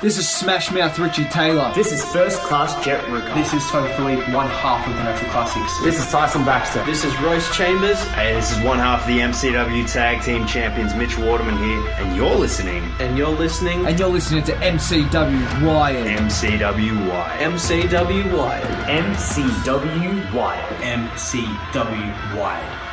This is Smash Mouth Richie Taylor. This is First Class Jet Ruger. This is Toby Philippe, one half of the Natural Classics. This is Tyson Baxter. This is Royce Chambers. Hey, this is one half of the MCW Tag Team Champions, Mitch Waterman here, and you're listening. And you're listening. And you're listening to MCW Wired. MCW Wired. MCW Wired. MCW Wired. MCW Wired.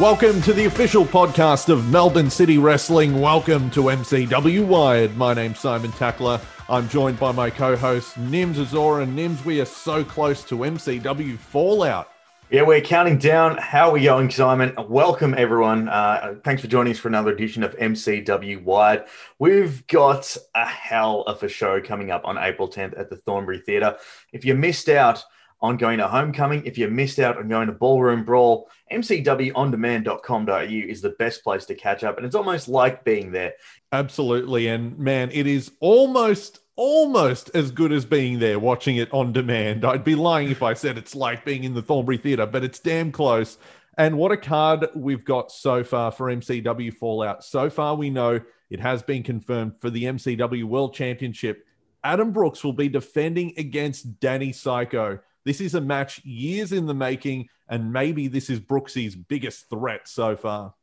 Welcome to the official podcast of Melbourne City Wrestling. Welcome to MCW Wired. My name's Simon Tackler. I'm joined by my co-host Nims Azora. And Nims, we are so close to MCW Fallout. Yeah, we're counting down. How are we going, Simon? Welcome, everyone. Uh, thanks for joining us for another edition of MCW Wired. We've got a hell of a show coming up on April 10th at the Thornbury Theatre. If you missed out on going to Homecoming, if you missed out on going to Ballroom Brawl, mcwondemand.com.au is the best place to catch up. And it's almost like being there. Absolutely. And man, it is almost almost as good as being there watching it on demand. I'd be lying if I said it's like being in the Thornbury Theatre, but it's damn close. And what a card we've got so far for MCW Fallout. So far, we know it has been confirmed for the MCW World Championship. Adam Brooks will be defending against Danny Psycho. This is a match years in the making, and maybe this is Brooksy's biggest threat so far.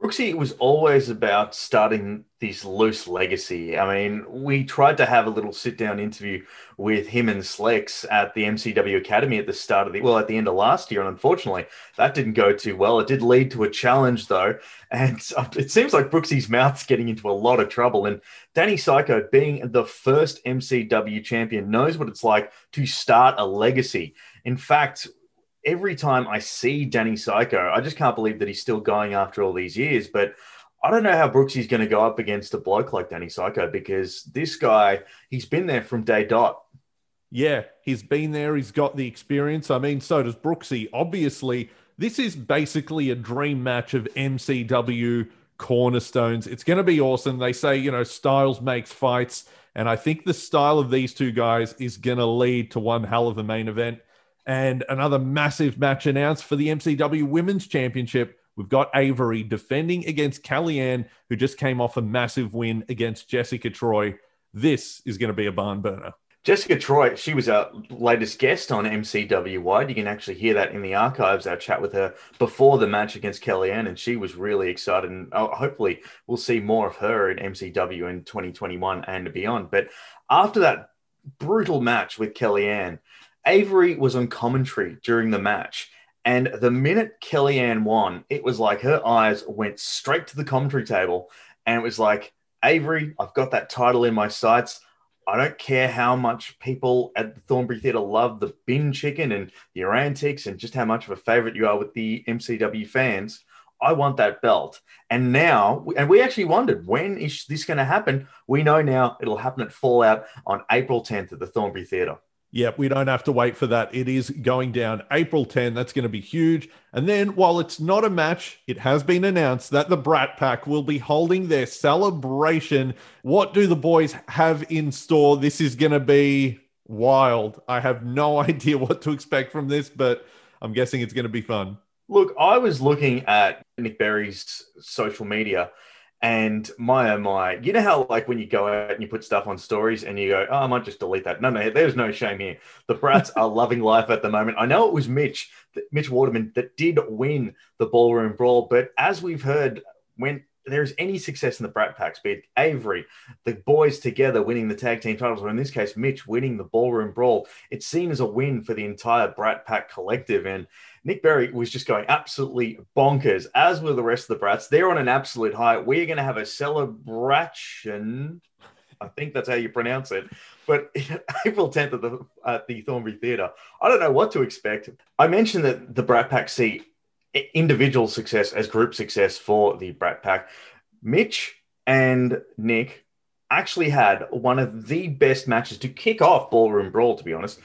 Brooksy was always about starting this loose legacy. I mean, we tried to have a little sit down interview with him and Slex at the MCW Academy at the start of the, well, at the end of last year. And unfortunately, that didn't go too well. It did lead to a challenge, though. And um, it seems like Brooksy's mouth's getting into a lot of trouble. And Danny Psycho, being the first MCW champion, knows what it's like to start a legacy. In fact, every time I see Danny Psycho, I just can't believe that he's still going after all these years. But I don't know how Brooksy's going to go up against a bloke like Danny Psycho because this guy, he's been there from day dot. Yeah, he's been there. He's got the experience. I mean, so does Brooksy. Obviously, this is basically a dream match of MCW cornerstones. It's going to be awesome. They say, you know, styles makes fights. And I think the style of these two guys is going to lead to one hell of a main event and another massive match announced for the MCW Women's Championship. We've got Avery defending against Kellyanne, who just came off a massive win against Jessica Troy. This is going to be a barn burner. Jessica Troy, she was our latest guest on MCW Wired. You can actually hear that in the archives, our chat with her before the match against Kellyanne, and she was really excited. And oh, hopefully, we'll see more of her in MCW in 2021 and beyond. But after that brutal match with Kellyanne, Avery was on commentary during the match. And the minute Kellyanne won, it was like her eyes went straight to the commentary table. And it was like, Avery, I've got that title in my sights. I don't care how much people at the Thornbury Theatre love the bin chicken and your antics and just how much of a favorite you are with the MCW fans. I want that belt. And now, and we actually wondered when is this going to happen? We know now it'll happen at Fallout on April 10th at the Thornbury Theatre. Yep, we don't have to wait for that. It is going down April 10. That's going to be huge. And then, while it's not a match, it has been announced that the Brat Pack will be holding their celebration. What do the boys have in store? This is going to be wild. I have no idea what to expect from this, but I'm guessing it's going to be fun. Look, I was looking at Nick Berry's social media and my oh my, you know how like when you go out and you put stuff on stories and you go, oh, I might just delete that. No, no, there's no shame here. The brats are loving life at the moment. I know it was Mitch, Mitch Waterman, that did win the ballroom brawl, but as we've heard, when there's any success in the Brat Packs, be it Avery, the boys together winning the tag team titles, or in this case, Mitch winning the ballroom brawl, it's seen as a win for the entire Brat Pack collective. And Nick Berry was just going absolutely bonkers, as were the rest of the Brats. They're on an absolute high. We're going to have a celebration. I think that's how you pronounce it. But April 10th at the, at the Thornbury Theatre, I don't know what to expect. I mentioned that the Brat Pack see individual success as group success for the Brat Pack. Mitch and Nick actually had one of the best matches to kick off Ballroom Brawl, to be honest,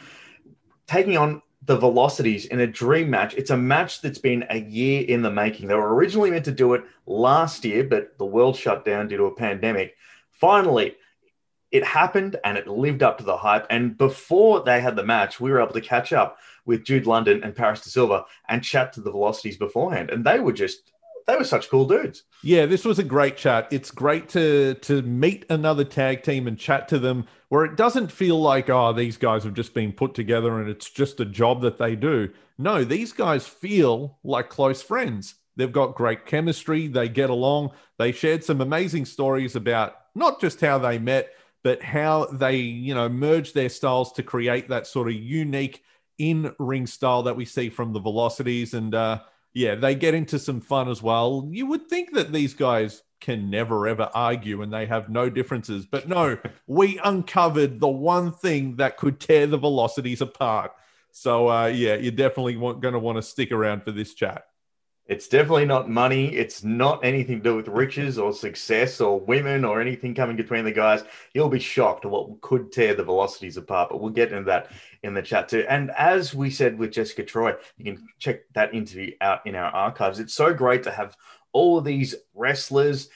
taking on the Velocities in a dream match. It's a match that's been a year in the making. They were originally meant to do it last year, but the world shut down due to a pandemic. Finally, it happened and it lived up to the hype. And before they had the match, we were able to catch up with Jude London and Paris De Silva and chat to the Velocities beforehand. And they were just they were such cool dudes. Yeah, this was a great chat. It's great to to meet another tag team and chat to them where it doesn't feel like oh these guys have just been put together and it's just a job that they do. No, these guys feel like close friends. They've got great chemistry, they get along. They shared some amazing stories about not just how they met, but how they, you know, merged their styles to create that sort of unique in ring style that we see from the velocities and uh yeah, they get into some fun as well. You would think that these guys can never ever argue and they have no differences. But no, we uncovered the one thing that could tear the velocities apart. So, uh, yeah, you're definitely going to want to stick around for this chat. It's definitely not money. It's not anything to do with riches or success or women or anything coming between the guys. You'll be shocked at what could tear the velocities apart, but we'll get into that in the chat too. And as we said with Jessica Troy, you can check that interview out in our archives. It's so great to have all of these wrestlers,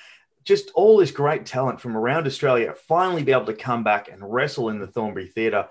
just all this great talent from around Australia finally be able to come back and wrestle in the Thornbury Theatre.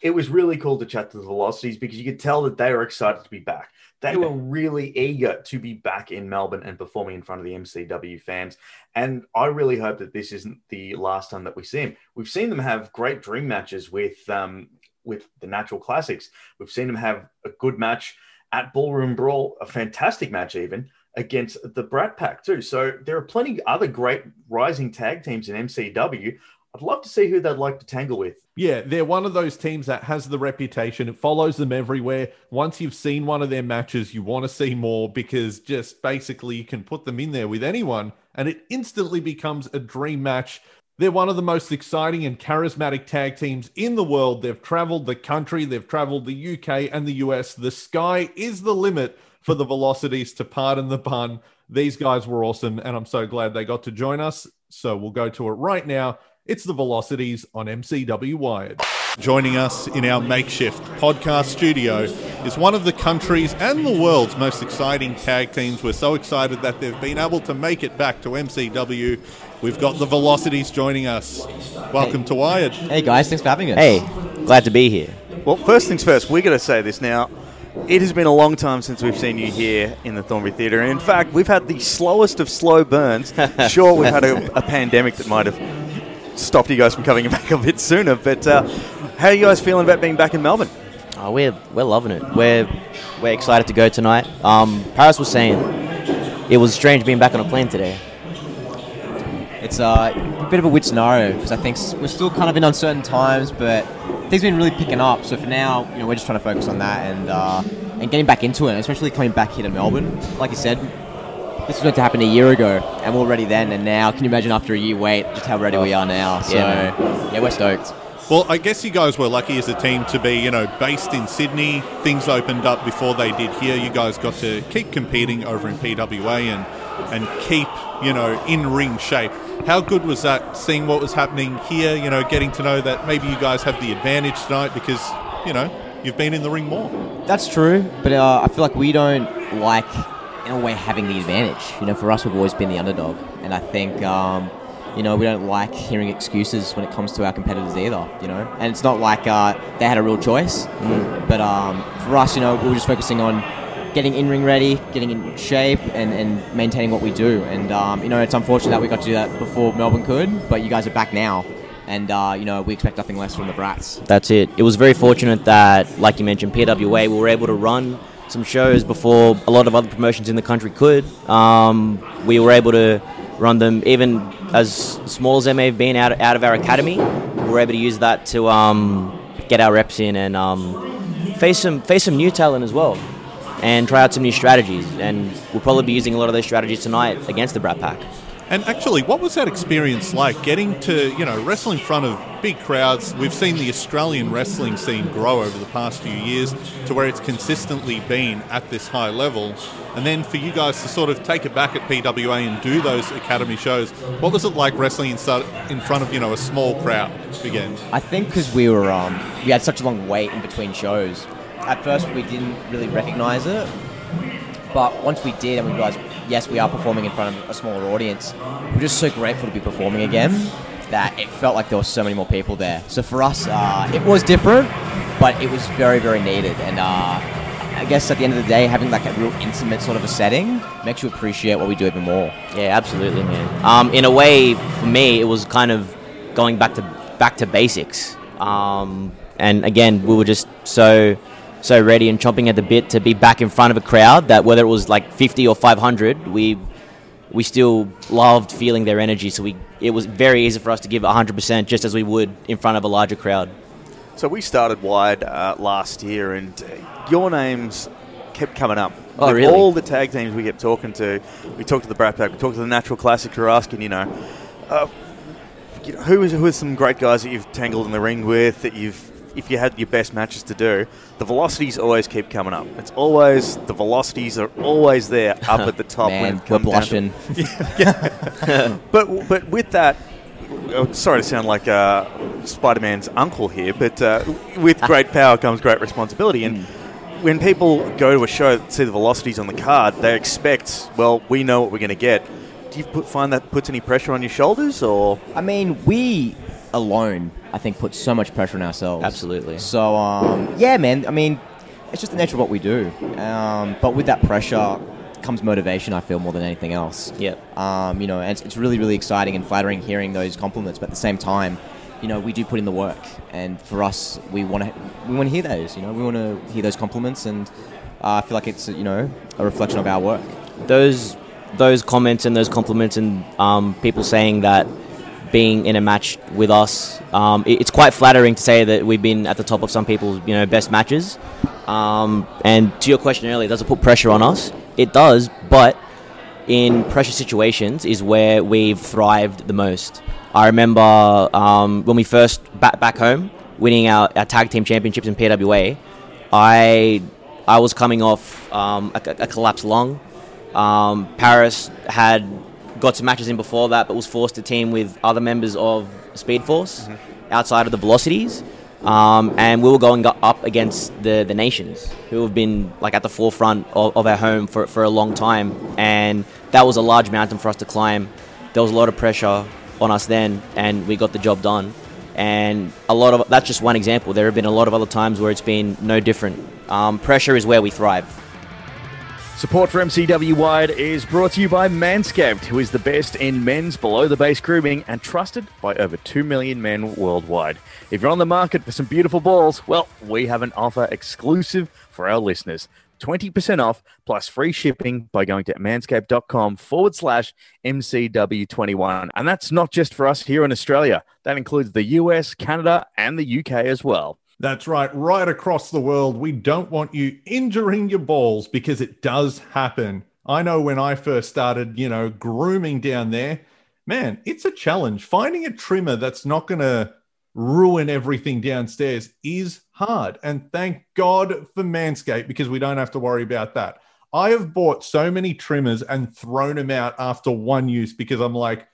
It was really cool to chat to the Velocities because you could tell that they were excited to be back. They were really eager to be back in Melbourne and performing in front of the MCW fans. And I really hope that this isn't the last time that we see them. We've seen them have great dream matches with um, with the Natural Classics. We've seen them have a good match at Ballroom Brawl, a fantastic match even against the Brat Pack too. So there are plenty other great rising tag teams in MCW. I'd love to see who they'd like to tangle with. Yeah, they're one of those teams that has the reputation. It follows them everywhere. Once you've seen one of their matches, you want to see more because just basically you can put them in there with anyone and it instantly becomes a dream match. They're one of the most exciting and charismatic tag teams in the world. They've traveled the country, they've traveled the UK and the US. The sky is the limit for the velocities, to pardon the pun. These guys were awesome, and I'm so glad they got to join us. So we'll go to it right now. It's the Velocities on MCW Wired. Joining us in our makeshift podcast studio is one of the country's and the world's most exciting tag teams. We're so excited that they've been able to make it back to MCW. We've got the Velocities joining us. Welcome to Wired. Hey guys, thanks for having us. Hey, glad to be here. Well, first things first, we're going to say this now. It has been a long time since we've seen you here in the Thornbury Theatre. And in fact, we've had the slowest of slow burns. Sure, we've had a, a pandemic that might have stopped you guys from coming back a bit sooner. But uh, how are you guys feeling about being back in Melbourne? Oh, we're we're loving it. We're we're excited to go tonight. Um, Paris was saying it was strange being back on a plane today. It's uh, a bit of a weird scenario because I think we're still kind of in uncertain times, but things have been really picking up. So for now, you know, we're just trying to focus on that and uh, and getting back into it, especially coming back here to Melbourne. Like you said, this was meant to happen a year ago, and we're already then. And now, can you imagine after a year wait, just how ready we are now? So Yeah, yeah, we're stoked. Well, I guess you guys were lucky as a team to be, you know, based in Sydney. Things opened up before they did here. You guys got to keep competing over in PWA and and keep, you know, in ring shape. How good was that seeing what was happening here, you know, getting to know that maybe you guys have the advantage tonight because, you know, you've been in the ring more. That's true, but uh, I feel like we don't like, in a way, having the advantage. You know, for us, we've always been the underdog, and I think, um, you know, we don't like hearing excuses when it comes to our competitors either. You know, and it's not like uh, they had a real choice, but um, for us, you know, we were just focusing on getting in ring ready, getting in shape, and, and maintaining what we do. And um, you know, it's unfortunate that we got to do that before Melbourne could, but you guys are back now. And uh, you know we expect nothing less from the Brats. That's it. It was very fortunate that, like you mentioned, PWA, we were able to run some shows before a lot of other promotions in the country could. Um, we were able to run them even as small as they may have been out, out of our academy. We were able to use that to um, get our reps in and um, face some face some new talent as well, and try out some new strategies. And we'll probably be using a lot of those strategies tonight against the Brat Pack. And actually, what was that experience like getting to, you know, wrestle in front of big crowds? We've seen the Australian wrestling scene grow over the past few years to where it's consistently been at this high level. And then for you guys to sort of take it back at PWA and do those academy shows, what was it like wrestling in, front of, you know, a small crowd again? I think because we were um, we had such a long wait in between shows. At first, we didn't really recognize it, but once we did, and we realized, yes, we are performing in front of a smaller audience. We're just so grateful to be performing again that it felt like there were so many more people there. So for us, uh, it was different, but it was very, very needed, and uh, I guess at the end of the day, having like a real intimate sort of a setting makes you appreciate what we do even more. Yeah, absolutely, man. Um, in a way, for me, it was kind of going back to back to basics. Um, and again, we were just so so ready and chomping at the bit to be back in front of a crowd that whether it was like 50 or 500, we we still loved feeling their energy. So we it was very easy for us to give 100% just as we would in front of a larger crowd. So we started Wired uh, last year, and uh, your names kept coming up. Oh, With really? All the tag teams we kept talking to, we talked to the Brat Pack, we talked to the Natural Classics. We were asking, you know, uh, you know, who is who are some great guys that you've tangled in the ring with that you've. If you had your best matches to do, the velocities always keep coming up. It's always the velocities are always there up at the top. when Man, it we're comes down to- blushing. but but with that, oh, sorry to sound like uh, Spider-Man's uncle here, but uh, with great power comes great responsibility. And when people go to a show see the velocities on the card, they expect, well, we know what we're going to get. Do you put, find that puts any pressure on your shoulders, or I mean, we alone, I think, puts so much pressure on ourselves. Absolutely. So, um, yeah, man. I mean, it's just the nature of what we do. Um, but with that pressure comes motivation. I feel more than anything else. Yep. Um, you know, and it's, it's really, really exciting and flattering hearing those compliments. But at the same time, you know, we do put in the work, and for us, we want to we want to hear those. You know, we want to hear those compliments, and uh, I feel like it's you know a reflection of our work. those those comments and those compliments and um, people saying that being in a match with us, um, it- it's quite flattering to say that we've been at the top of some people's you know best matches. Um, and to your question earlier, does it put pressure on us? It does, but in pressure situations is where we've thrived the most. I remember um, when we first back back home winning our, our tag team championships in PWA. I I was coming off um, a, a collapsed lung. Um, Paris had got some matches in before that, but was forced to team with other members of Speed Force outside of the Velocities. Um, and we were going up against the, the nations who have been like at the forefront of, of our home for, for a long time. And that was a large mountain for us to climb. There was a lot of pressure on us then, and we got the job done. And a lot of that's just one example. There have been a lot of other times where it's been no different. Um, pressure is where we thrive. Support for MCW Wired is brought to you by Manscaped, who is the best in men's below the base grooming and trusted by over 2 million men worldwide. If you're on the market for some beautiful balls, well, we have an offer exclusive for our listeners. 20% off plus free shipping by going to manscaped.com forward slash MCW21. And that's not just for us here in Australia, that includes the US, Canada, and the UK as well. That's right. Right across the world, we don't want you injuring your balls because it does happen. I know when I first started, you know, grooming down there, man, it's a challenge. Finding a trimmer that's not going to ruin everything downstairs is hard. And thank God for Manscaped because we don't have to worry about that. I have bought so many trimmers and thrown them out after one use because I'm like,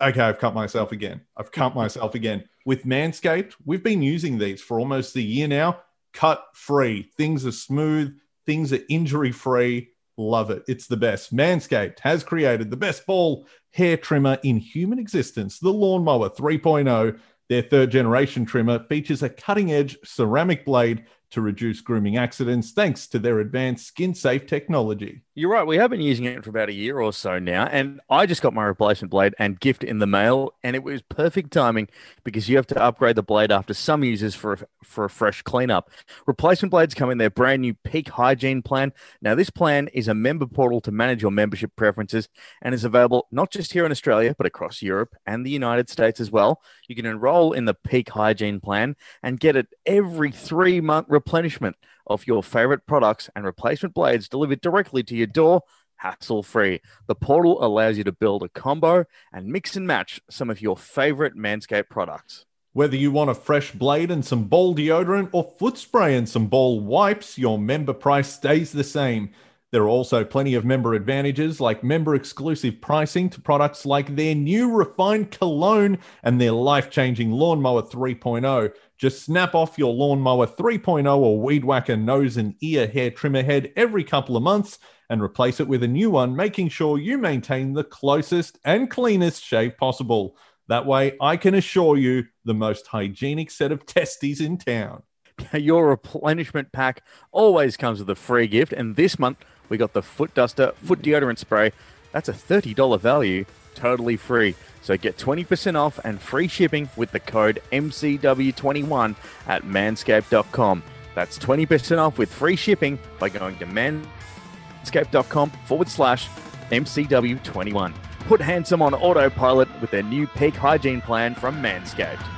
okay, I've cut myself again. I've cut myself again. With Manscaped, we've been using these for almost a year now. Cut free. Things are smooth, things are injury free. Love it. It's the best. Manscaped has created the best ball hair trimmer in human existence, the Lawnmower 3.0. Their third generation trimmer features a cutting edge ceramic blade to reduce grooming accidents thanks to their advanced skin safe technology. You're right. We have been using it for about a year or so now, and I just got my replacement blade and gift in the mail, and it was perfect timing because you have to upgrade the blade after some users for a, for a fresh cleanup. Replacement blades come in their brand new Peak Hygiene plan. Now, this plan is a member portal to manage your membership preferences and is available not just here in Australia but across Europe and the United States as well. You can enroll in the Peak Hygiene plan and get it every three month replenishment of your favorite products and replacement blades delivered directly to your door, hassle free. The portal allows you to build a combo and mix and match some of your favorite Manscaped products. Whether you want a fresh blade and some ball deodorant or foot spray and some ball wipes, your member price stays the same. There are also plenty of member advantages like member exclusive pricing to products like their new refined cologne and their life changing lawnmower 3.0. Just snap off your lawnmower 3.0 or weed whacker nose and ear hair trimmer head every couple of months and replace it with a new one, making sure you maintain the closest and cleanest shave possible. That way, I can assure you the most hygienic set of testes in town. Your replenishment pack always comes with a free gift, and this month we got the Foot Duster Foot Deodorant Spray. That's a $30 value, totally free. So get 20% off and free shipping with the code MCW21 at manscaped.com. That's 20% off with free shipping by going to manscaped.com forward slash MCW21. Put handsome on autopilot with their new peak hygiene plan from Manscaped.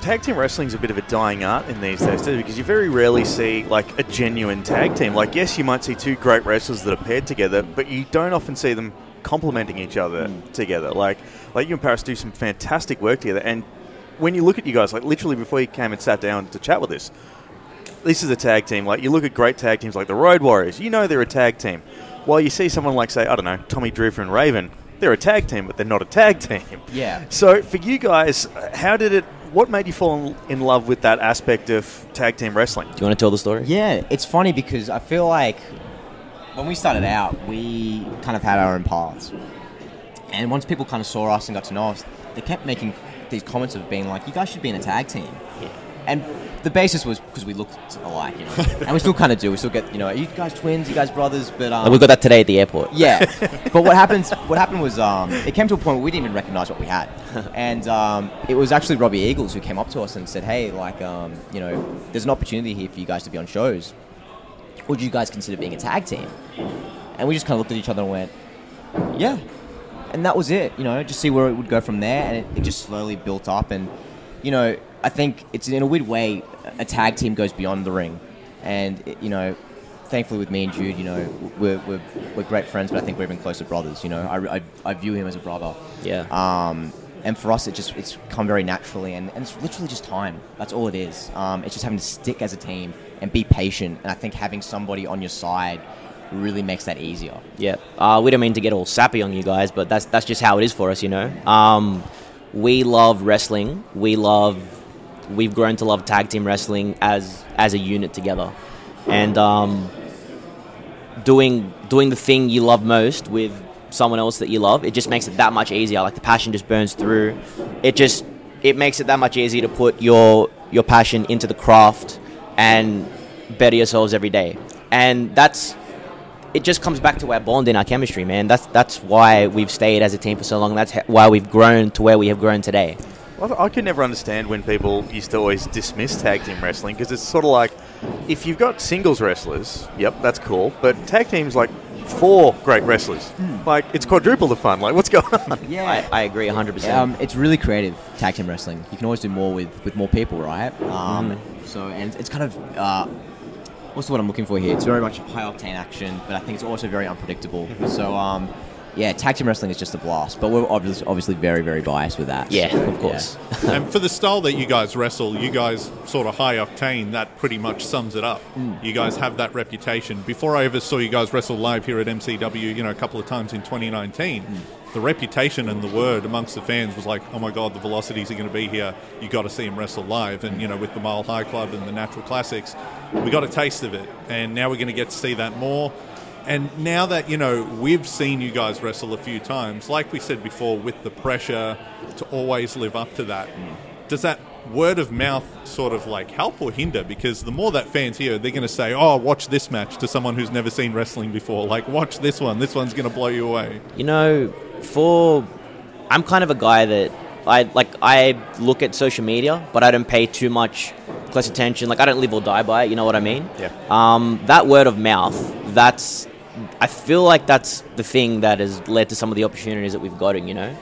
Tag team wrestling is a bit of a dying art in these days too, because you very rarely see like a genuine tag team. Like, yes, you might see two great wrestlers that are paired together, but you don't often see them complementing each other hmm. together. Like, like you and Paris do some fantastic work together, and when you look at you guys, like literally before you came and sat down to chat with us, this is a tag team. Like, you look at great tag teams like the Road Warriors, you know they're a tag team. While you see someone like, say, I don't know, Tommy Dreamer and Raven, they're a tag team, but they're not a tag team. Yeah. So for you guys, how did it? What made you fall in love with that aspect of tag team wrestling? Do you want to tell the story? Yeah, it's funny because I feel like when we started out, we kind of had our own paths. And once people kind of saw us and got to know us, they kept making these comments of being like, you guys should be in a tag team. And the basis was because we looked alike, you know. and we still kind of do. We still get, you know, are you guys twins? You guys brothers? But um, we got that today at the airport. yeah, but what happens? What happened was um, it came to a point where we didn't even recognize what we had, and um, it was actually Robbie Eagles who came up to us and said, "Hey, like, um, you know, there's an opportunity here for you guys to be on shows. Would you guys consider being a tag team?" And we just kind of looked at each other and went, "Yeah," and that was it. You know, just see where it would go from there, and it, it just slowly built up. And you know, I think it's in a weird way, a tag team goes beyond the ring, and you know, thankfully with me and Jude, you know, we're, we're, we're great friends, but I think we're even closer brothers. You know, I, I, I view him as a brother. Yeah. Um, and for us, it just it's come very naturally, and, and it's literally just time. That's all it is. Um, it's just having to stick as a team and be patient. And I think having somebody on your side really makes that easier. Yeah, uh, we don't mean to get all sappy on you guys, but that's that's just how it is for us, you know. Um, we love wrestling. We love. We've grown to love tag team wrestling as as a unit together, and um, doing doing the thing you love most with someone else that you love. It just makes it that much easier. Like the passion just burns through. It just it makes it that much easier to put your your passion into the craft and better yourselves every day. And that's it just comes back to our bond and our chemistry, man. That's that's why we've stayed as a team for so long. That's why we've grown to where we have grown today. Well, I could never understand when people used to always dismiss tag team wrestling because it's sort of like if you've got singles wrestlers, yep, that's cool, but tag teams like four great wrestlers, like it's quadruple the fun. Like, what's going on? Yeah, I, I agree 100%. Um, it's really creative tag team wrestling. You can always do more with, with more people, right? Um, So and it's kind of uh, what's the word I'm looking for here? It's very much high octane action, but I think it's also very unpredictable. So um, yeah, tag team wrestling is just a blast. But we're obviously obviously very very biased with that. Yeah, of course. and for the style that you guys wrestle, you guys sort of high octane, that pretty much sums it up. Hmm. You guys have that reputation. Before I ever saw you guys wrestle live here at MCW, you know, a couple of times in 2019, hmm. the reputation and the word amongst the fans was like, oh my God, the velocities are going to be here. You got to see him wrestle live. And, you know, with the Mile High Club and the Natural Classics, we got a taste of it. And now we're going to get to see that more. And now that, you know, we've seen you guys wrestle a few times, like we said before, with the pressure to always live up to that, does that word of mouth sort of like help or hinder? Because the more that fans hear, they're going to say, oh, watch this match to someone who's never seen wrestling before. Like, watch this one. This one's going to blow you away. You know, for I'm kind of a guy that I like. I look at social media, but I don't pay too much close attention. Like I don't live or die by it. You know what I mean? Yeah. Um, that word of mouth. That's. I feel like that's the thing that has led to some of the opportunities that we've gotten. You know.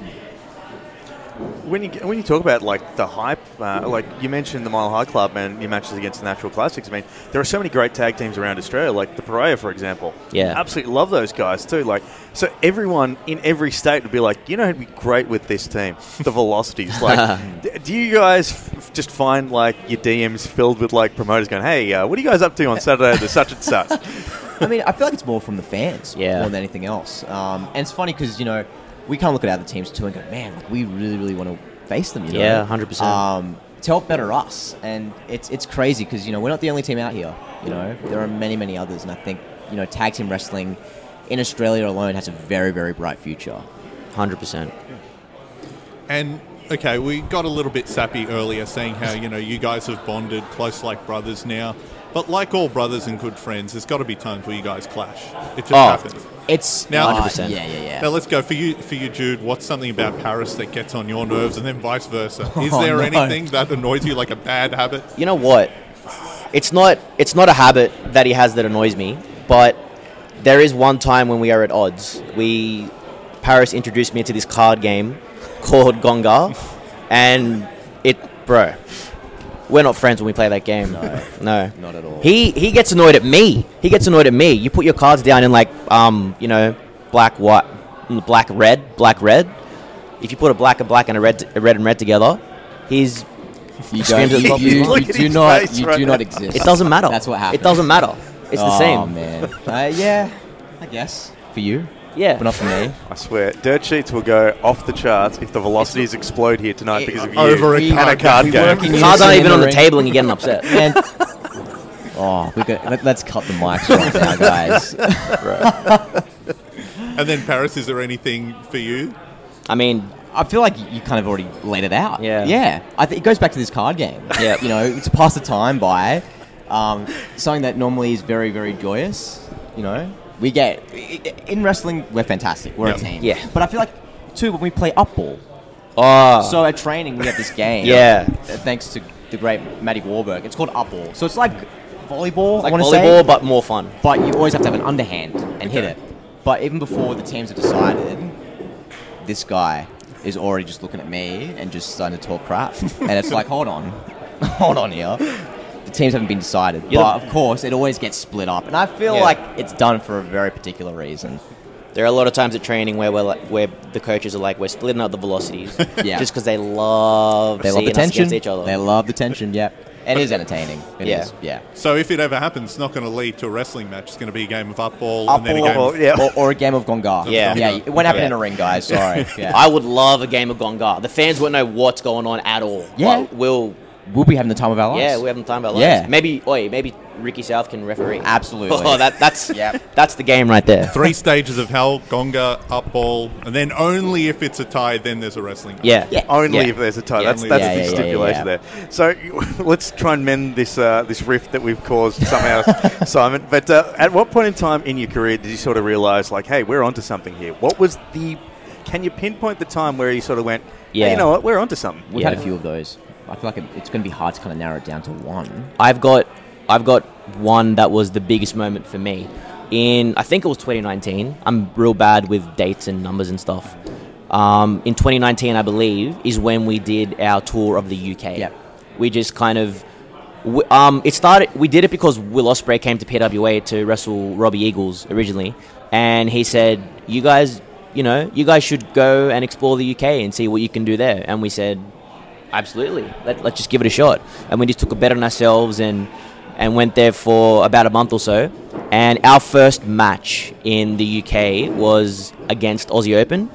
When you when you talk about like the hype, uh, like you mentioned the Mile High Club and your matches against the Natural Classics. I mean, there are so many great tag teams around Australia, like the Pariah, for example. Yeah. absolutely love those guys too. Like, so everyone in every state would be like, you know, who'd be great with this team, the Velocities. Like, do you guys f- just find like your DMs filled with like promoters going, hey, uh, what are you guys up to on Saturday, the such and such? I mean, I feel like it's more from the fans Yeah. more than anything else. Um, and it's funny because you know we kind of look at other teams too and go, man, like we really, really want to face them. You know? Yeah, 100%. Um, to help better us, and it's it's crazy because you know we're not the only team out here. You know, there are many, many others, and I think you know tag team wrestling in Australia alone has a very, very bright future. Hundred percent. And okay, we got a little bit sappy earlier saying how, you know, you guys have bonded close like brothers now. But like all brothers and good friends, there's got to be times where you guys clash. It just Oh, happens. it's now. 100%. Uh, yeah, yeah, yeah. Now let's go for you, for you, Jude. What's something about Paris that gets on your nerves, and then vice versa? Is Oh, there no. anything that annoys you, like a bad habit? You know what? It's not it's not a habit that he has that annoys me, but there is one time when we are at odds. We Paris introduced me to this card game called Gonga, and it, bro. We're not friends when we play that game. No, no, not at all. He he gets annoyed at me. He gets annoyed at me. You put your cards down in like um you know black white, black red, black red. If you put a black and black and a red a red and red together, he's You don't- the you- you do not- you do not exist. It doesn't matter. That's what happens. It doesn't matter. It's the oh, same. man. Uh, yeah, I guess for you. Yeah, but not for me. I swear, dirt sheets will go off the charts if the velocities explode here tonight because of you Over a and card a card game. work in Cards unison aren't in even on the table and you're getting upset. Man. Oh, we got, let, us cut the mics right now, guys. And then Paris, is there anything for you? I mean, I feel like you kind of already laid it out. Yeah. Yeah. I think it goes back to this card game. Yeah. You know, to pass the time by, um, something that normally is very, very joyous. You know, we get in wrestling, we're fantastic. We're a team. Yeah. But I feel like too when we play up ball. Oh, So at training, we have this game. Yeah. uh, Thanks to the great Matty Warburg. It's called up ball. So it's like volleyball. like I volleyball, say, but more fun. but you always have to have an underhand and hit it. But even before the teams have decided, this guy is already just looking at me and just starting to talk crap. and it's like, hold on, hold on here. The teams haven't been decided. You're but the- of course, it always gets split up. And I feel Yeah. like it's done for a very particular reason. There are a lot of times at training where we're like, where the coaches are like, we're splitting up the velocities, Yeah. just because they love They love seeing the us tension. against each other. They love the tension, yeah. It is entertaining. It is, Yeah. yeah. So if it ever happens, it's not going to lead to a wrestling match. It's going to be a game of up ball Up and then a game of yeah. Or, or a game of Gonga. Yeah. Yeah, it won't happen Yeah. in a ring, guys. Sorry. Yeah. I would love a game of Gonga. The fans wouldn't know what's going on at all. Yeah. But we'll we'll be having the time of our lives. yeah, we're having time of our lives. Yeah. Maybe, oi, maybe Ricky South can referee. Absolutely. Oh, that that's Yep. that's the game right there. three stages of hell, gonga, up ball, and then only if it's a tie, then there's a wrestling match. Yeah. Yeah. Only Yeah. if there's a tie. Yeah. That's that's Yeah, the yeah, yeah, stipulation yeah. there. So let's try and mend this uh, this rift that we've caused somehow, Simon. But uh, at what point in time in your career did you sort of realize, like, hey, we're onto something here? What was the? Can you pinpoint the time where you sort of went, yeah, Yeah. you know what, we're onto something? We've Yeah. had a few of those. I feel like it, it's going to be hard to kind of narrow it down to one. I've got I've got one that was the biggest moment for me. In I think it was 2019. I'm real bad with dates and numbers and stuff. Um, in 2019, I believe, is when we did our tour of the UK. Yep. We just kind of we, um, it started. We did it because Will Ospreay came to PWA to wrestle Robbie Eagles originally, and he said, "You guys, you know, you guys should go and explore the UK and see what you can do there." And we said, absolutely. Let, let's just give it a shot. And we just took a bet on ourselves and and went there for about a month or so. And our first match in the UK was against Aussie Open.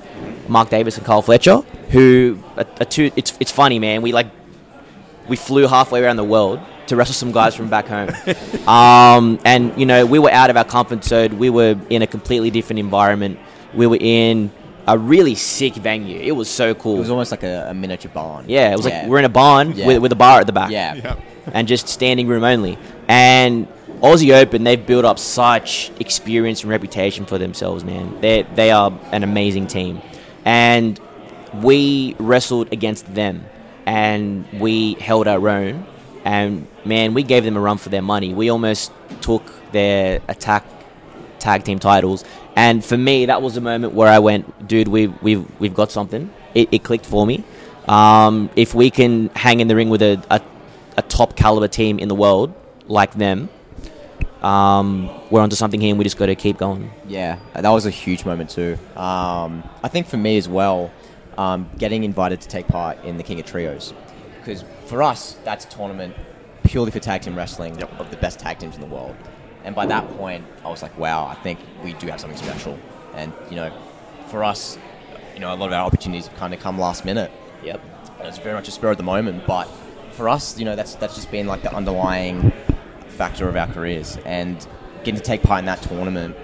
Mark Davis and Kyle Fletcher who are, are two it's it's funny man. We like we flew halfway around the world to wrestle some guys from back home. Um, and you know we were out of our comfort zone. We were in a completely different environment. We were in a really sick venue it was so cool It was almost like a, a miniature barn. yeah, it was like we're in a barn Yeah. with, with a bar at the back. Yeah. Yeah. And just standing room only. And Aussie Open, they've built up such experience and reputation for themselves, man. They they are an amazing team. And we wrestled against them and we held our own and man, we gave them a run for their money. We almost took their attack tag team titles. And for me, that was a moment where I went, dude, we've we've we've got something. It, it clicked for me. Um, if we can hang in the ring with a, a, a top caliber team in the world like them, um, we're onto something here, and we just got to keep going. Yeah, that was a huge moment too. Um, I think for me as well, um, getting invited to take part in the King of Trios, because for us that's a tournament purely for tag team wrestling of the best tag teams in the world. And by that point, I was like, wow, I think we do have something special. And you know, for us, you know, a lot of our opportunities have kind of come last minute. Yep. And it's very much a spur of the moment, but for us, you know, that's that's just been like the underlying factor of our careers, and getting to take part in that tournament,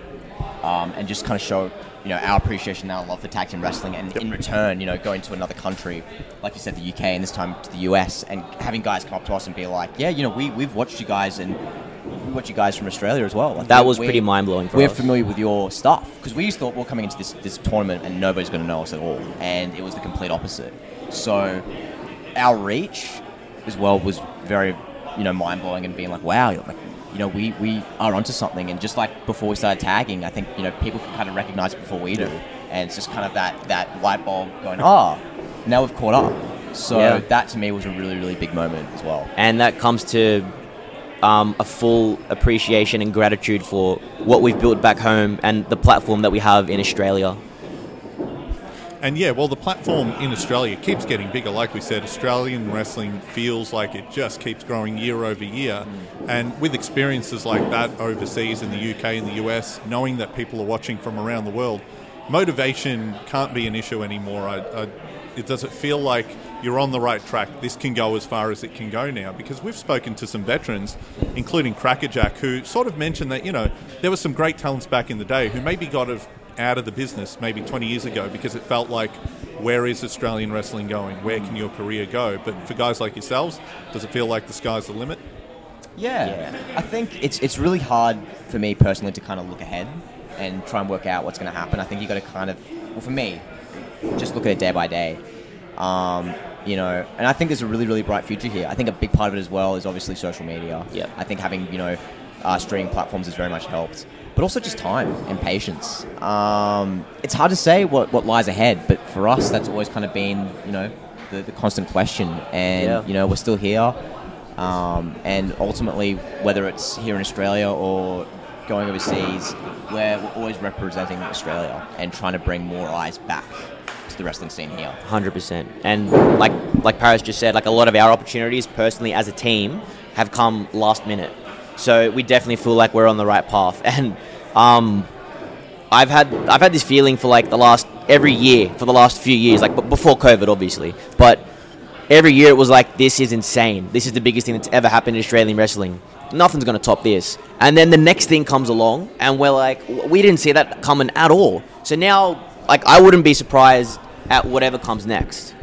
um, and just kind of show, you know our appreciation, our love for tag team wrestling, and in return, you know, going to another country, like you said, the UK, and this time to the US, and having guys come up to us and be like, yeah, you know, we we've watched you guys and. We watch you guys from Australia as well. Like, That was pretty mind-blowing for us. We're us. familiar with your stuff because we thought we we're coming into this this tournament and nobody's going to know us at all, and it was the complete opposite. So our reach as well was very you know mind blowing and being like wow like you know we we are onto something and just like before we started tagging I think you know people can kind of recognize it before we do and it's just kind of that that light bulb going ah now we've caught up so Yeah. that to me was a really really big moment as well and that comes to um, a full appreciation and gratitude for what we've built back home and the platform that we have in Australia. And yeah, well, the platform in Australia keeps getting bigger. Like we said, Australian wrestling feels like it just keeps growing year over year. And with experiences like that overseas in the UK and the US, knowing that people are watching from around the world, motivation can't be an issue anymore. I, I, it does it feel like you're on the right track. This can go as far as it can go now because we've spoken to some veterans, including Crackerjack, who sort of mentioned that you know there were some great talents back in the day who maybe got out of the business maybe 20 years ago because it felt like where is Australian wrestling going? Where can your career go? But for guys like yourselves, does it feel like the sky's the limit? Yeah. I think it's it's really hard for me personally to kind of look ahead and try and work out what's going to happen. I think you've got to kind of, well, for me, just look at it day by day. Um, you know, and I think there's a really really bright future here. I think a big part of it as well is obviously social media. Yeah. I think having you know uh, streaming platforms has very much helped, but also just time and patience. Um, it's hard to say what what lies ahead, but for us, that's always kind of been you know the, the constant question, and Yeah. you know we're still here. Um, and ultimately, whether it's here in Australia or going overseas, we're, we're always representing Australia and trying to bring more eyes back the wrestling scene here. Hundred percent, and like like Paris just said, like a lot of our opportunities personally as a team have come last minute. So we definitely feel like we're on the right path, and um, I've had I've had this feeling for like the last every year for the last few years, like b- before COVID, obviously, but every year it was like this is insane. This is the biggest thing that's ever happened in Australian wrestling. Nothing's going to top this. And then the next thing comes along, and we're like, we didn't see that coming at all. So now, like, I wouldn't be surprised at whatever comes next.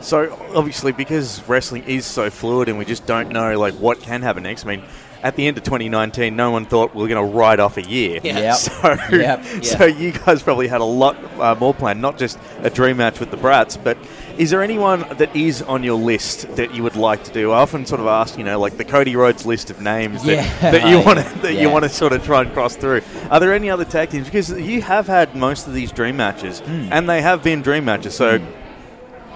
So obviously, because wrestling is so fluid, and we just don't know like what can happen next. I mean, at the end of 2019, no one thought we were going to ride off a year. Yeah. Yep. So, Yep. so you guys probably had a lot uh, more planned, not just a dream match with the Brats, but is there anyone that is on your list that you would like to do? I often sort of ask, you know, like the Cody Rhodes list of names that, Yeah. that you want to that you want to sort of try and cross through. Are there any other tag teams? Because you have had most of these dream matches, Hmm. and they have been dream matches. So,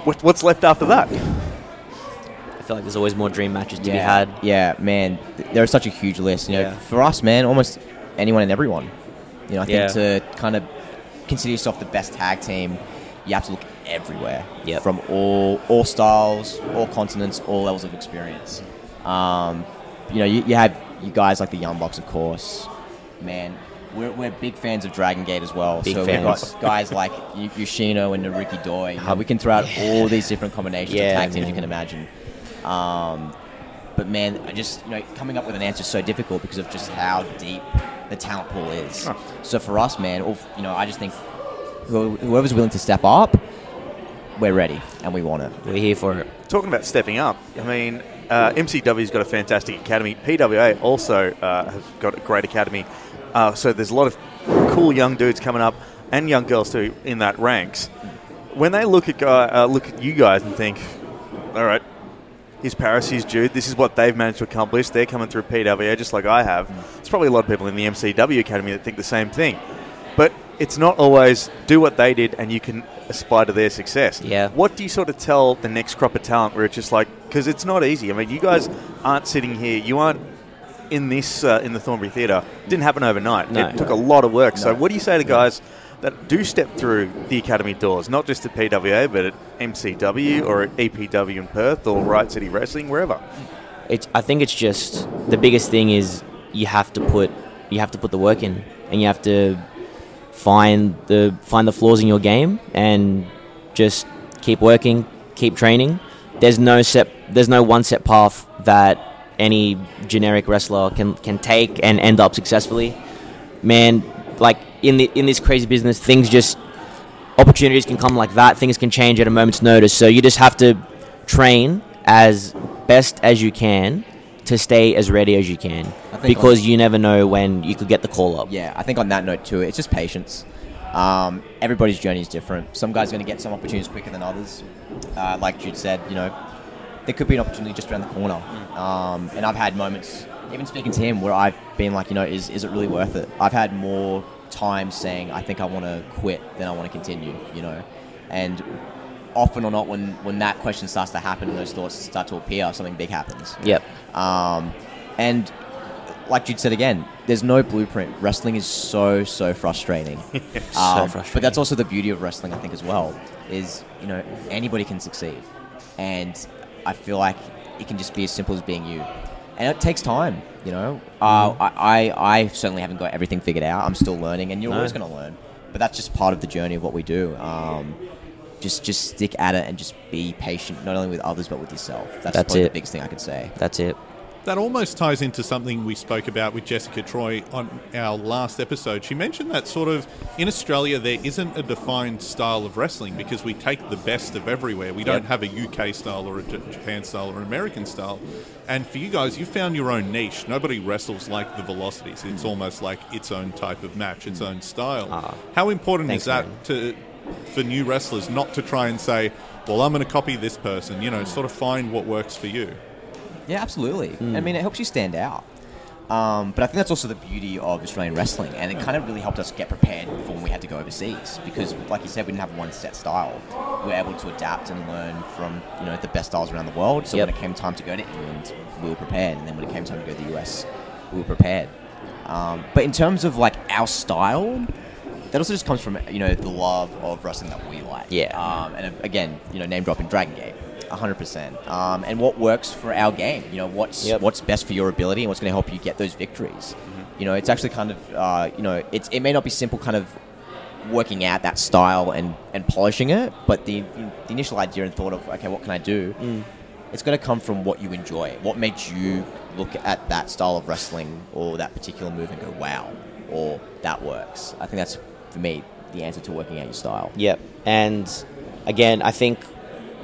what, what's left after that? I feel like there's always more dream matches to yeah. be had. Yeah, man, there's such a huge list. You know, Yeah. for us, man, almost anyone and everyone. You know, I think Yeah. to kind of consider yourself the best tag team, you have to look everywhere. Yep. From all all styles, all continents, all levels of experience. Um, you know, you, you have you guys like the Young Bucks, of course. Man, we're, we're big fans of Dragon Gate as well. Big so fans. we've got guys like Y- Yoshino and Naruki Doi. We can throw out all these different combinations Yeah, of tag teams you can imagine. Um, but man, I just you know coming up with an answer is so difficult because of just how deep the talent pool is. So for us, man, you know, I just think whoever's willing to step up, we're ready and we want it. We're here for it. Talking about stepping up, I mean, uh, MCW's got a fantastic academy. PWA also uh, has got a great academy. Uh, so there's a lot of cool young dudes coming up and young girls too in that ranks. When they look at guy, uh, look at you guys and think, all right, here's Paris, here's Jude. This is what they've managed to accomplish. They're coming through PWA just like I have. There's probably a lot of people in the MCW academy that think the same thing. But it's not always do what they did and you can aspire to their success. Yeah. What do you sort of tell the next crop of talent where it's just like, because it's not easy. I mean, you guys aren't sitting here, you aren't in this, uh, in the Thornbury Theatre. Didn't happen overnight. No. It took a lot of work. So, what do you say to guys that do step through the academy doors, not just at PWA, but at MCW or at EPW in Perth or Riot City Wrestling, wherever? It's, I think it's just the biggest thing is you have to put you have to put the work in and you have to find the find the flaws in your game and just keep working, keep training. There's no set there's no one set path that any generic wrestler can can take and end up successfully. Man, like in the in this crazy business, things just opportunities can come like that. Things can change at a moment's notice. So you just have to train as best as you can to stay as ready as you can because on- you never know when you could get the call up. Yeah, I think on that note too, it's just patience. Um, everybody's journey is different. Some guys are going to get some opportunities quicker than others. Uh, like Jude said, you know, there could be an opportunity just around the corner. Um, and I've had moments, even speaking to him, where I've been like, you know, is, is it really worth it? I've had more times saying, I think I want to quit than I want to continue, you know. And often or not, when, when that question starts to happen and those thoughts start to appear, something big happens. Yep. Um, and like Jude said again, there's no blueprint. Wrestling is so so frustrating. So Um, frustrating. But that's also the beauty of wrestling, I think, as well. Is you know anybody can succeed, and I feel like it can just be as simple as being you, and it takes time. You know, uh, Mm-hmm. I, I I certainly haven't got everything figured out. I'm still learning, and you're No. always going to learn. But that's just part of the journey of what we do. Um, just just stick at it and just be patient, not only with others but with yourself. That's, That's probably it. the biggest thing I could say. That's it. That almost ties into something we spoke about with Jessica Troy on our last episode. She mentioned that sort of in Australia there isn't a defined style of wrestling because we take the best of everywhere. We don't Yep. have a UK style or a Japan style or an American style. And for you guys, you found your own niche. Nobody wrestles like the Velocities. It's mm. almost like its own type of match, its mm. own style. Ah. How important Thanks, is that to for new wrestlers not to try and say, "Well, I'm going to copy this person." You know, sort of find what works for you. Yeah, absolutely. Hmm. I mean, it helps you stand out. Um, but I think that's also the beauty of Australian wrestling, and it kind of really helped us get prepared for when we had to go overseas. Because, like you said, we didn't have one set style. We were able to adapt and learn from you know the best styles around the world. So Yep. when it came time to go to England, we were prepared, and then when it came time to go to the US, we were prepared. Um, but in terms of like our style, that also just comes from you know the love of wrestling that we like. Yeah. Um, and uh, again, you know, name dropping Dragon Gate, hundred percent. Um, and what works for our game? You know, what's Yep. what's best for your ability and what's going to help you get those victories. You know, it's actually kind of uh, you know, it's it may not be simple, kind of working out that style and and polishing it, but the the initial idea and thought of okay, what can I do? It's going to come from what you enjoy. What made you look at that style of wrestling or that particular move and go, wow, or that works. I think that's for me the answer to working out your style. Yep. And again, I think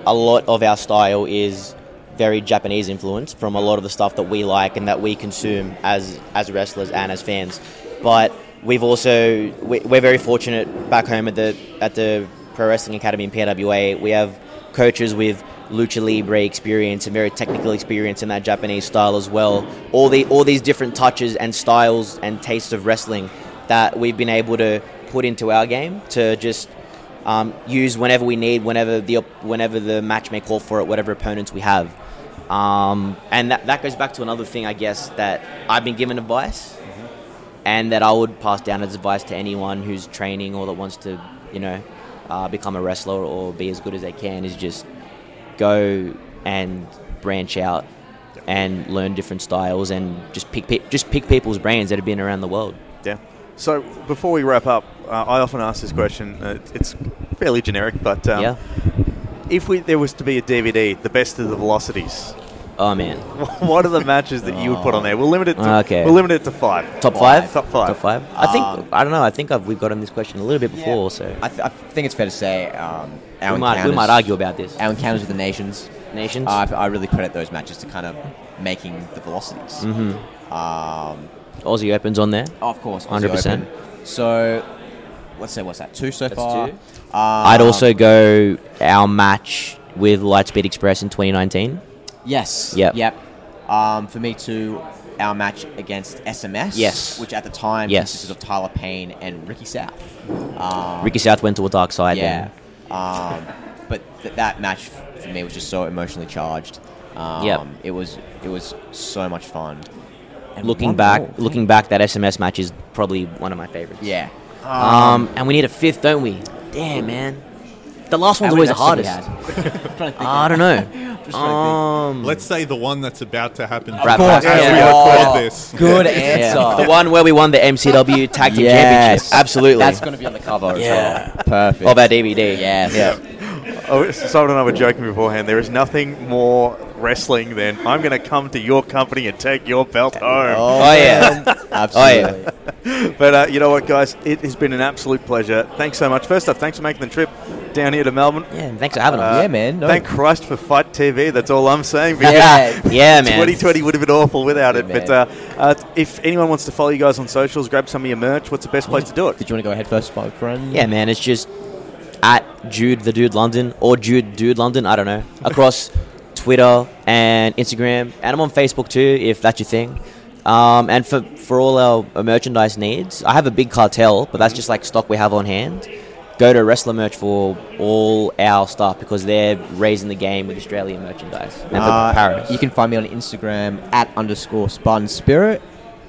a lot of our style is very Japanese influence from a lot of the stuff that we like and that we consume as as wrestlers and as fans. But we've also we- we're very fortunate back home at the at the Pro Wrestling Academy in PWA. We have coaches with lucha libre experience and very technical experience in that Japanese style as well. All the all these different touches and styles and tastes of wrestling that we've been able to put into our game to just um, use whenever we need, whenever the whenever the match may call for it, whatever opponents we have. Um, and that, that goes back to another thing, I guess, that I've been given advice, and that I would pass down as advice to anyone who's training or that wants to, you know, uh, become a wrestler or be as good as they can. Is just go and branch out and learn different styles and just pick pe- just pick people's brains that have been around the world. Yeah. So before we wrap up, uh, I often ask this question. Uh, it's fairly generic, but um, Yeah. if we, there was to be a DVD, the best of the velocities, Oh man, what are the matches that you would put on there? We'll limit it. To, Okay. We'll limit it to five. top five, Top five. top five. I think Um, I don't know. I think I've, we've got on this question a little bit before, so I, th- I think it's fair to say um, our we might we might argue about this. Our encounters with the nations. Nations. I, I really credit those matches to kind of making the velocities. Mhm. Um, Aussie Open's on there. of course, 100%. So let's say what's that? Two so That's far. two. Um, I'd also go our match with Lightspeed Express in 2019. Yes. Yep. Yep. Um, for me too, our match against SMS. Yes. Which at the time Yes. consisted of Tyler Payne and Ricky South. Um, Ricky South went to a dark side. Yeah. Then. Um, but th- that match for me was just so emotionally charged. Um, Yep. It was it was so much fun. And Looking back, more. looking back, that SMS match is probably one of my favorites. Yeah. Um, and we need a fifth, don't we? Damn, man. The last one's always the hardest. have? I'm trying to think. I don't know. Just trying to think. Um, Let's say the one that's about to happen. Of course, as yeah. we Oh, record this. Good yeah. answer. The one where we won the MCW Tag Team Yes. Championship. Absolutely. That's going to be on the cover as Yeah. well. Perfect. of our DVD. Yes. Yeah. Oh, Simon and I were joking beforehand. There is nothing more wrestling then I'm going to come to your company and take your belt home. Oh, Oh, yeah. man. Absolutely. but uh, you know what, guys? It has been an absolute pleasure. Thanks so much. First off, thanks for making the trip down here to Melbourne. Uh, Yeah, thanks for having us. Yeah, man. No. Thank Christ for FITE TV. That's all I'm saying. Yeah. Yeah, man. 2020 would have been awful without it. Yeah, but uh, uh, if anyone wants to follow you guys on socials, grab some of your merch. What's the best place to do it? Did you want to go ahead first, my friend? Yeah, man, it's just at Jude the Dude London or Jude Dude London. I don't know across Twitter and Instagram, and I'm on Facebook too if that's your thing. Um, and for for all our merchandise needs, I have a Big Cartel, but that's just like stock we have on hand. Go to Wrestler Merch for all our stuff because they're raising the game with Australian merchandise and Uh, Paris. You can find me on Instagram at underscore Spartan Spirit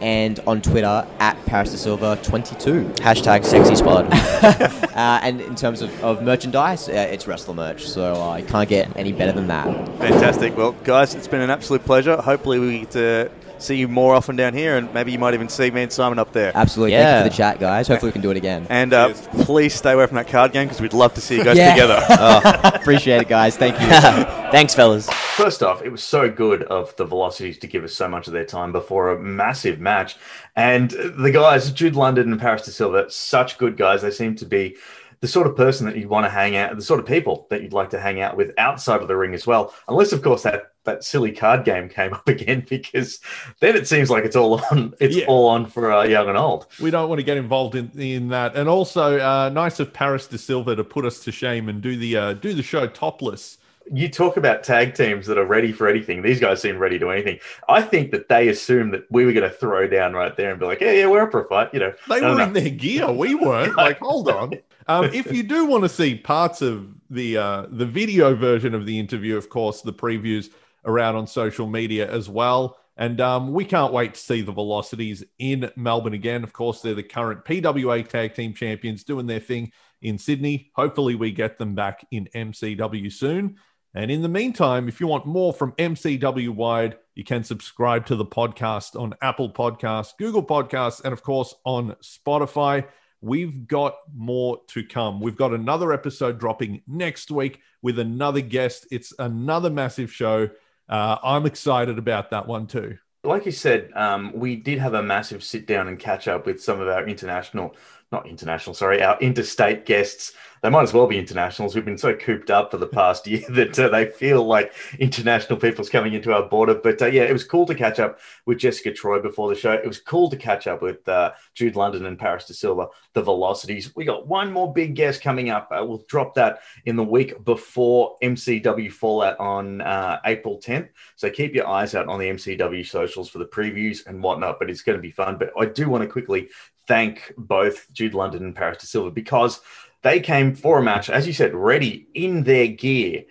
and on Twitter at Paris de Silva 22. Hashtag sexy spot. uh, and in terms of, of merchandise, uh, it's Wrestler merch, so uh, you can't get any better than that. Fantastic. Well, guys, it's been an absolute pleasure. Hopefully, we get to see you more often down here, and maybe you might even see me and Simon up there. Absolutely. Yeah. Thank you for the chat, guys. Hopefully, we can do it again. And uh, please stay away from that card game because we'd love to see you guys Yeah. together. Appreciate it, guys. Thank you. Thanks, fellas. First off, it was so good of the Velocities to give us so much of their time before a massive match. And the guys, Jude London and Paris de Silva, such good guys. They seem to be the sort of person that you'd want to hang out, the sort of people that you'd like to hang out with outside of the ring as well. Unless, of course, that that silly card game came up again, because then it seems like it's all on. It's Yeah. all on for uh, young and old. We don't want to get involved in, in that. And also, uh, nice of Paris de Silva to put us to shame and do the uh, do the show topless. You talk about tag teams that are ready for anything. These guys seem ready to anything. I think that they assumed that we were going to throw down right there and be like, "Yeah, yeah, we're up for a fight." You know, They were know. in their gear. We weren't. Like, hold on. Um, if you do want to see parts of the uh, the video version of the interview, of course, the previews are out on social media as well. And um, we can't wait to see the Velocities in Melbourne again. Of course, they're the current PWA Tag Team Champions doing their thing in Sydney. Hopefully, we get them back in MCW soon. And in the meantime, if you want more from MCW Wired, you can subscribe to the podcast on Apple Podcasts, Google Podcasts, and of course on Spotify. We've got more to come. We've got another episode dropping next week with another guest. It's another massive show. Uh, I'm excited about that one too. like you said, um, we did have a massive sit down and catch up with some of our international, not international, sorry, our interstate guests. They might as well be internationals. We've been so cooped up for the past year that uh, they feel like international people's coming into our border. But uh, yeah, it was cool to catch up with Jessica Troy before the show. It was cool to catch up with uh, Jude London and Paris de Silva, the Velocities. We got one more big guest coming up. Uh, we'll drop that in the week before MCW Fallout on uh, April 10th. So keep your eyes out on the MCW socials for the previews and whatnot. But it's going to be fun. But I do want to quickly thank both Jude London and Paris de Silva because they came for a match, as you said, ready in their gear.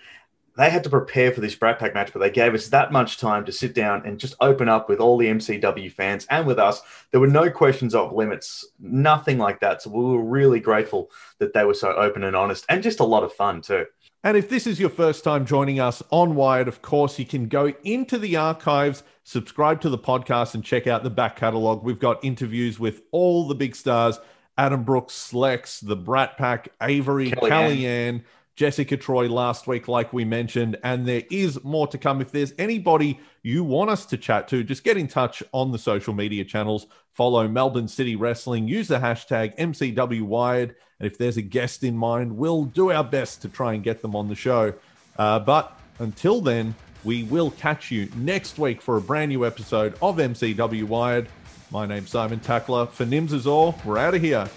They had to prepare for this Brat Pack match, but they gave us that much time to sit down and just open up with all the MCW fans and with us. There were no questions of limits, nothing like that. So we were really grateful that they were so open and honest and just a lot of fun too. And if this is your first time joining us on Wired, of course, you can go into the archives, subscribe to the podcast, and check out the back catalog. We've got interviews with all the big stars Adam Brooks, Slex, the Brat Pack, Avery, Kellyanne. Kellyanne, Jessica Troy last week, like we mentioned. And there is more to come. If there's anybody you want us to chat to, just get in touch on the social media channels. Follow Melbourne City Wrestling, use the hashtag MCW Wired. And if there's a guest in mind, we'll do our best to try and get them on the show. Uh, but until then, we will catch you next week for a brand new episode of MCW Wired. My name's Simon Tackler. For Nims is all, we're out of here.